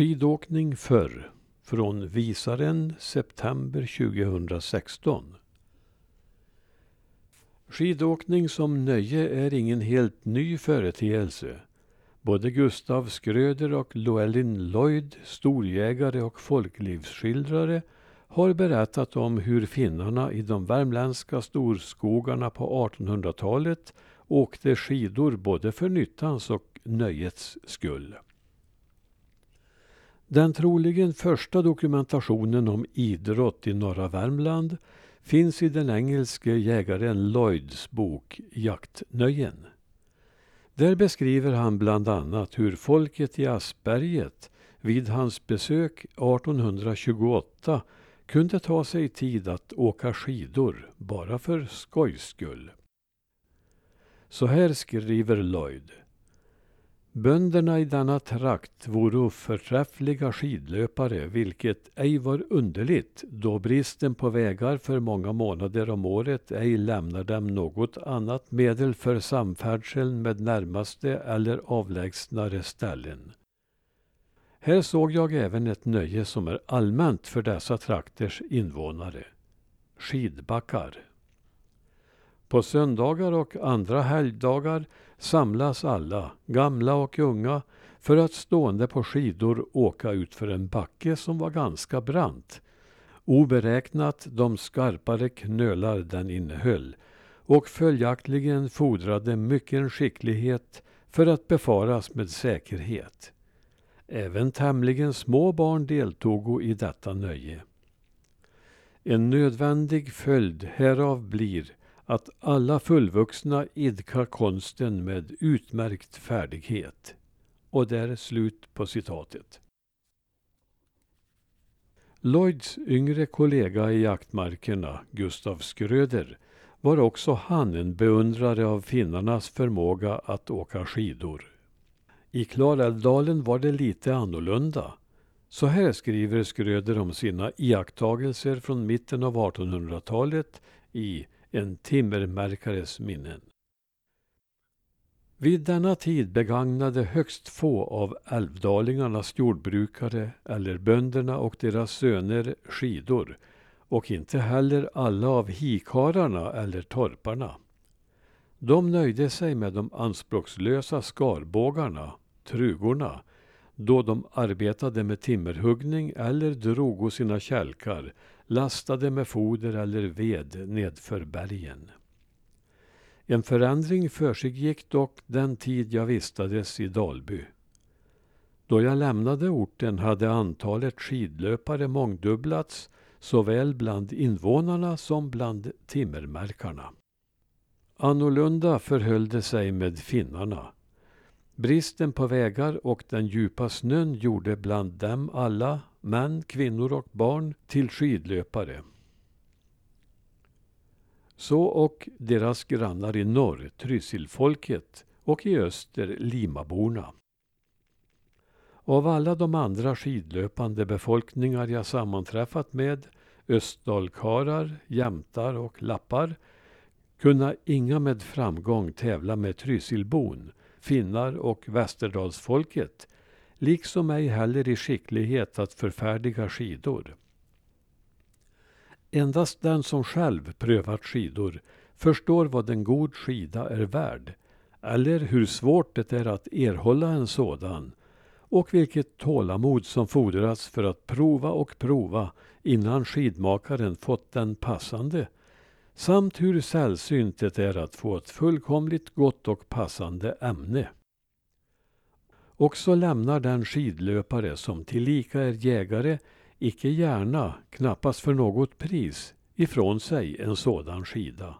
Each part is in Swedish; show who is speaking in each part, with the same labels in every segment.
Speaker 1: Skidåkning förr från Visaren september 2016. Skidåkning som nöje är ingen helt ny företeelse. Både Gustav Skröder och Llewellyn Lloyd, storjägare och folklivsskildrare, har berättat om hur finnarna i de värmländska storskogarna på 1800-talet åkte skidor både för nyttans och nöjets skull. Den troligen första dokumentationen om idrott i norra Värmland finns i den engelske jägaren Lloyds bok Jaktnöjen. Där beskriver han bland annat hur folket i Asperget vid hans besök 1828 kunde ta sig tid att åka skidor bara för skojs skull. Så här skriver Lloyd. Bönderna i denna trakt voro förträffliga skidlöpare, vilket ej var underligt, då bristen på vägar för många månader om året ej lämnar dem något annat medel för samfärdseln med närmaste eller avlägsnare ställen. Här såg jag även ett nöje som är allmänt för dessa trakters invånare. Skidbackar. På söndagar och andra helgdagar samlas alla, gamla och unga, för att stående på skidor åka utför en backe som var ganska brant. Oberäknat de skarpare knölar den innehöll och följaktligen fordrade mycken skicklighet för att befaras med säkerhet. Även tämligen små barn deltog i detta nöje. En nödvändig följd härav blir att alla fullvuxna idkar konsten med utmärkt färdighet. Och där är slut på citatet. Lloyds yngre kollega i jaktmarkerna, Gustav Skröder, var också han en beundrare av finnarnas förmåga att åka skidor. I Klarälvdalen var det lite annorlunda. Så här skriver Skröder om sina iakttagelser från mitten av 1800-talet i en timmermärkares minnen. Vid denna tid begagnade högst få av älvdalingarnas jordbrukare eller bönderna och deras söner skidor och inte heller alla av hikararna eller torparna. De nöjde sig med de anspråkslösa skarbågarna, trugorna, då de arbetade med timmerhuggning eller drogo sina kälkar, lastade med foder eller ved nedför bergen. En förändring försiggick dock den tid jag vistades i Dalby. Då jag lämnade orten hade antalet skidlöpare mångdubblats såväl bland invånarna som bland timmermärkarna. Annorlunda förhöll det sig med finnarna. Bristen på vägar och den djupa snön gjorde bland dem alla, män, kvinnor och barn, till skidlöpare. Så och deras grannar i norr, Trysilfolket, och i öster Limaborna. Av alla de andra skidlöpande befolkningar jag sammanträffat med, östdalkarar, jämtar och lappar, kunna inga med framgång tävla med Trysilbon, finnar och västerdalsfolket, liksom ej heller i skicklighet att förfärdiga skidor. Endast den som själv prövat skidor förstår vad en god skida är värd, eller hur svårt det är att erhålla en sådan, och vilket tålamod som fordras för att prova och prova innan skidmakaren fått den passande, samt hur sällsynt det är att få ett fullkomligt gott och passande ämne. Också lämnar den skidlöpare som tillika är jägare icke gärna, knappast för något pris, ifrån sig en sådan skida.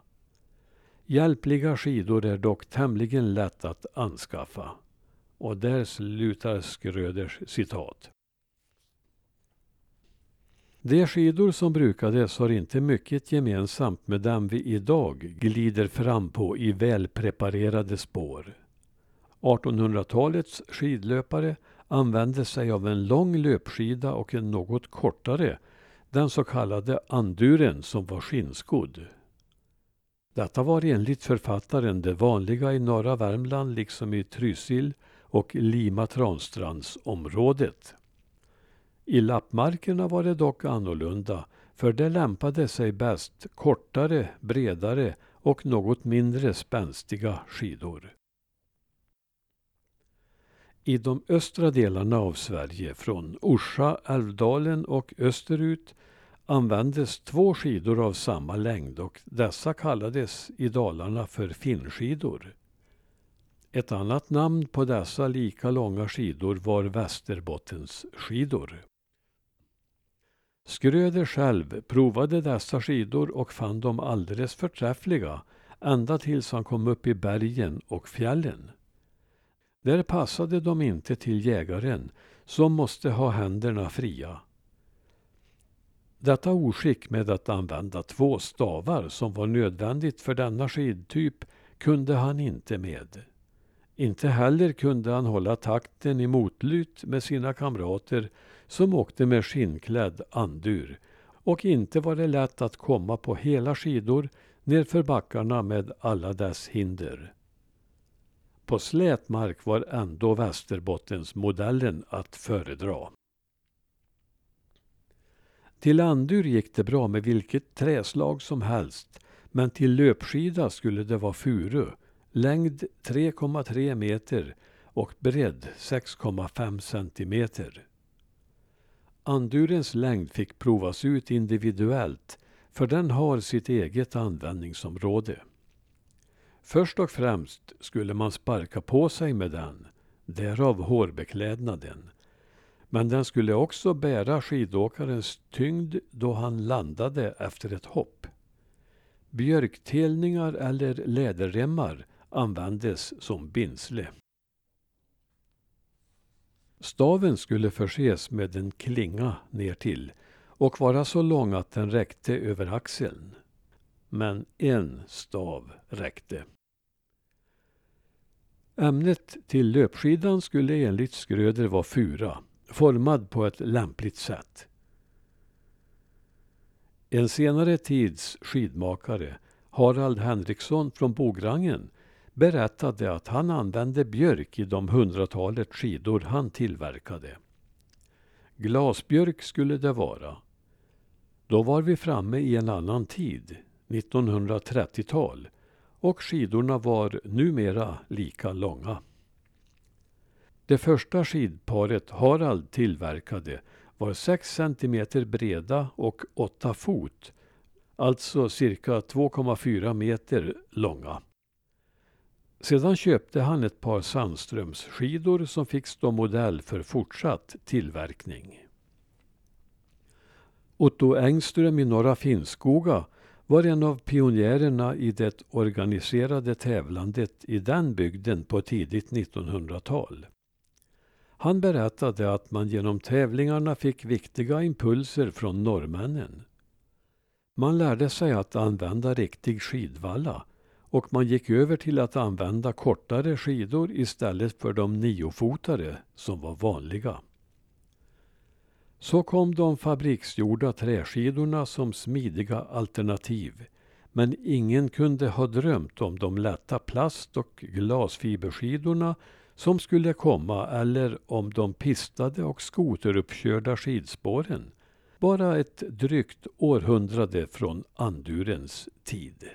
Speaker 1: Hjälpliga skidor är dock tämligen lätt att anskaffa. Och där slutar Skröders citat. De skidor som brukades har inte mycket gemensamt med dem vi idag glider fram på i välpreparerade spår. 1800-talets skidlöpare använde sig av en lång löpskida och en något kortare, den så kallade anduren som var skinnskodd. Detta var enligt författaren det vanliga i norra Värmland liksom i Trysil och Lima Transtrandsområdet. I lappmarkerna var det dock annorlunda, för det lämpade sig bäst kortare, bredare och något mindre spänstiga skidor. I de östra delarna av Sverige, från Orsa, Älvdalen och österut, användes två skidor av samma längd och dessa kallades i Dalarna för finnskidor. Ett annat namn på dessa lika långa skidor var Västerbottensskidor. Skröder själv provade dessa skidor och fann dem alldeles förträffliga ända tills han kom upp i bergen och fjällen. Där passade de inte till jägaren som måste ha händerna fria. Detta oskick med att använda två stavar som var nödvändigt för denna skidtyp kunde han inte med. Inte heller kunde han hålla takten i motlut med sina kamrater som åkte med skinnklädd andur och inte var det lätt att komma på hela skidor nerför backarna med alla dess hinder. På slät mark var ändå Västerbottensmodellen att föredra. Till andur gick det bra med vilket träslag som helst men till löpskida skulle det vara furu, längd 3,3 meter och bredd 6,5 centimeter. Andurens längd fick provas ut individuellt för den har sitt eget användningsområde. Först och främst skulle man sparka på sig med den, därav hårbeklädnaden. Men den skulle också bära skidåkarens tyngd då han landade efter ett hopp. Björktelningar eller läderremmar användes som bindsle. Staven skulle förses med en klinga ner till och vara så lång att den räckte över axeln. Men en stav räckte. Ämnet till löpskidan skulle enligt Skröder vara fura, formad på ett lämpligt sätt. En senare tids skidmakare, Harald Henriksson från Bograngen, berättade att han använde björk i de hundratalet skidor han tillverkade. Glasbjörk skulle det vara. Då var vi framme i en annan tid, 1930-tal, och skidorna var numera lika långa. Det första skidparet Harald tillverkade var 6 cm breda och 8 fot, alltså cirka 2,4 meter långa. Sedan köpte han ett par Sandströmsskidor som fick stå modell för fortsatt tillverkning. Otto Engström i Norra Finnskoga var en av pionjärerna i det organiserade tävlandet i den bygden på tidigt 1900-tal. Han berättade att man genom tävlingarna fick viktiga impulser från norrmännen. Man lärde sig att använda riktig skidvalla och man gick över till att använda kortare skidor istället för de niofotare som var vanliga. Så kom de fabriksgjorda träskidorna som smidiga alternativ. Men ingen kunde ha drömt om de lätta plast och glasfiberskidorna som skulle komma eller om de pistade och skoteruppkörda skidspåren. Bara ett drygt århundrade från andurens tid.